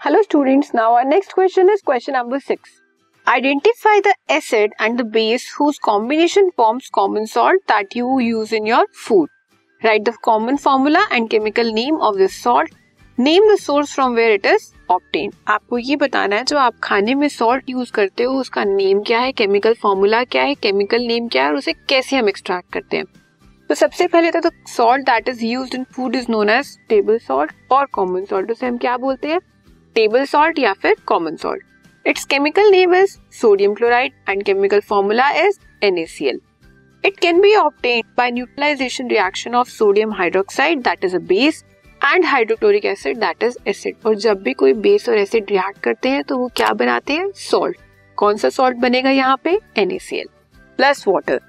Hello students now our next question is question number six identify the acid and the base whose combination forms common salt that you use in your food right the common formula and chemical name of this salt name the source from where it is obtain आपको ये बताना है जो आप खाने में salt use करते हो, उसका नेम क्या है केमिकल फॉर्मूला क्या है केमिकल नेम क्या है, और उसे कैसे हम एक्सट्रैक्ट करते हैं? तो सबसे पहले तो salt that is use in food is known as table salt और कॉमन सॉल्ट उसे हम क्या बोलते हैं? टेबल सॉल्ट या फिर common salt its chemical name is sodium chloride and chemical formula is NaCl. It can be obtained by neutralization reaction of sodium hydroxide, that is a base, and hydrochloric acid, that is acid. और जब भी कोई base और acid react करते हैं तो वो क्या बनाते हैं? सॉल्ट कौन सा सॉल्ट बनेगा यहाँ पे? NaCl plus water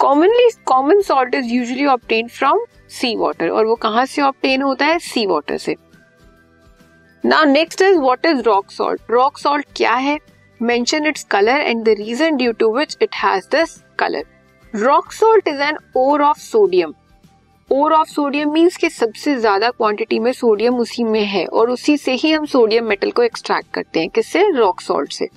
commonly common salt is usually obtain from sea water और वो कहाँ से ऑप्टेन होता है? सी वाटर से. Now next is what is rock salt rock salt क्या है mention its colour and the reason due to which it has this colour rock salt is an ore of sodium ore of sodium means कि सबसे ज़्यादा quantity में sodium उसी में है और उसी से ही हम सोडियम मेटल को एक्सट्रैक्ट करते हैं। किससे? रॉक सॉल्ट से।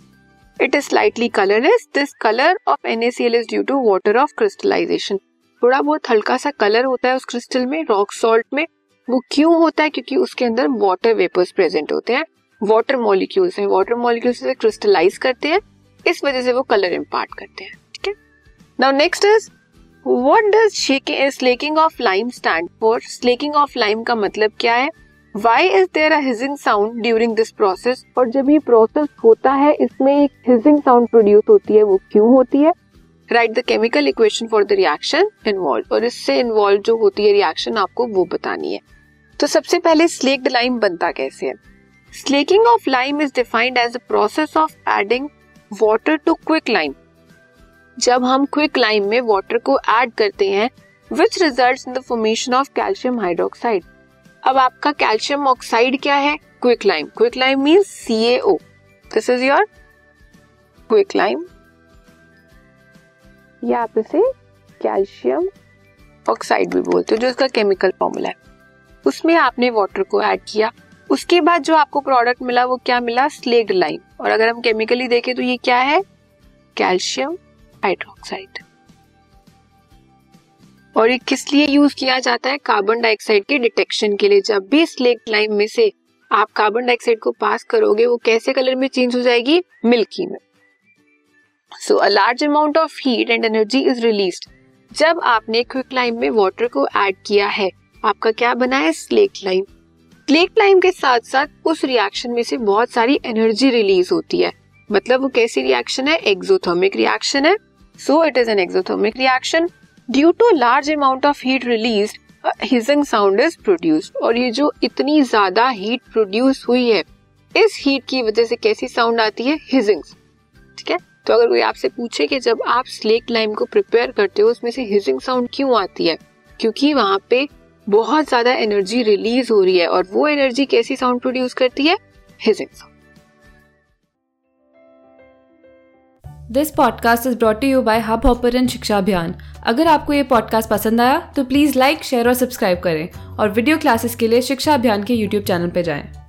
It is slightly colourless this colour of NaCl is due to water of crystallization थोड़ा बहुत हल्का सा कलर होता है उस क्रिस्टल में रॉक सॉल्ट में। वो क्यों होता है? क्योंकि उसके अंदर वाटर वेपर्स प्रेजेंट होते हैं। वाटर मॉलिक्यूल्स हैं। वाटर मॉलिक्यूल्स से क्रिस्टलाइज करते हैं। इस वजह से वो कलर इम्पार्ट करते हैं। ठीक है? Now next is what does slaking of lime stand for slaking of lime का मतलब क्या है? Why is there a hissing sound during this process और जब ये प्रोसेस होता है, इसमें एक हिजिंग साउंड प्रोड्यूस होती है, वो क्यों होती है? Write the chemical equation for the reaction involve और इससे इन्वॉल्व जो होती है रिएक्शन आपको वो बतानी है। तो सबसे पहले स्लेक्ड लाइम बनता कैसे है? Slaking of lime is defined as the process of adding water to quick lime जब हम क्विक लाइम में वाटर को ऐड करते हैं which result in the formation of calcium hydroxide अब आपका कैल्शियम ऑक्साइड क्या है? Quick lime quick lime mean C A O this is your quick lime या आप इसे कैल्शियम ऑक्साइड भी बोलते हो, जो इसका केमिकल फॉर्मूला है। उसमें आपने वाटर को ऐड किया। उसके बाद जो आपको प्रोडक्ट मिला, वो क्या मिला? स्लेग्ड लाइम और अगर हम केमिकली देखें तो ये क्या है? कैल्शियम हाइड्रोक्साइड और ये किस लिए यूज़ किया जाता है? कार्बन डाइऑक्साइड के डिटेक्शन के लिए। जब भी स्लेक्ट लाइम में से आप कार्बन डाइऑक्साइड को पास करोगे, वो कैसे कलर में चेंज हो जाएगी? मिल्की में। So a large amount of heat and energy is release जब आपने क्विक लाइम में वाटर को ऐड किया है, आपका क्या बना है? स्लेक लाइम स्लेक लाइम के साथ साथ उस रिएक्शन में से बहुत सारी एनर्जी रिलीज़ होती है। मतलब वो कैसी रिएक्शन है? एक्सोथर्मिक रिएक्शन है। So it is an exothermic reaction due to large amount of heat release hissing sound is produce और ये जो इतनी ज़्यादा हीट प्रोड्यूस हुई है, इस हीट की वजह से कैसी साउंड आती है? हिजिंग ठीक है? तो अगर कोई आपसे पूछे कि जब आप स्लेक लाइम को प्रिपेयर करते हो, उसमें से हिजिंग साउंड क्यों आती है? क्योंकि वहाँ पे बहुत ज़्यादा एनर्जी रिलीज़ हो रही है और वो एनर्जी कैसी साउंड प्रोड्यूस करती है? Hissing sound this podcast is brought you by hub hopper शिक्षा अभियान अगर आपको ये पॉडकास्ट पसंद आया तो प्लीज़ लाइक शेयर और सब्सक्राइब करें और वीडियो क्लासेस के लिए शिक्षा अभियान के यूट्यूब चैनल पर जाएँ।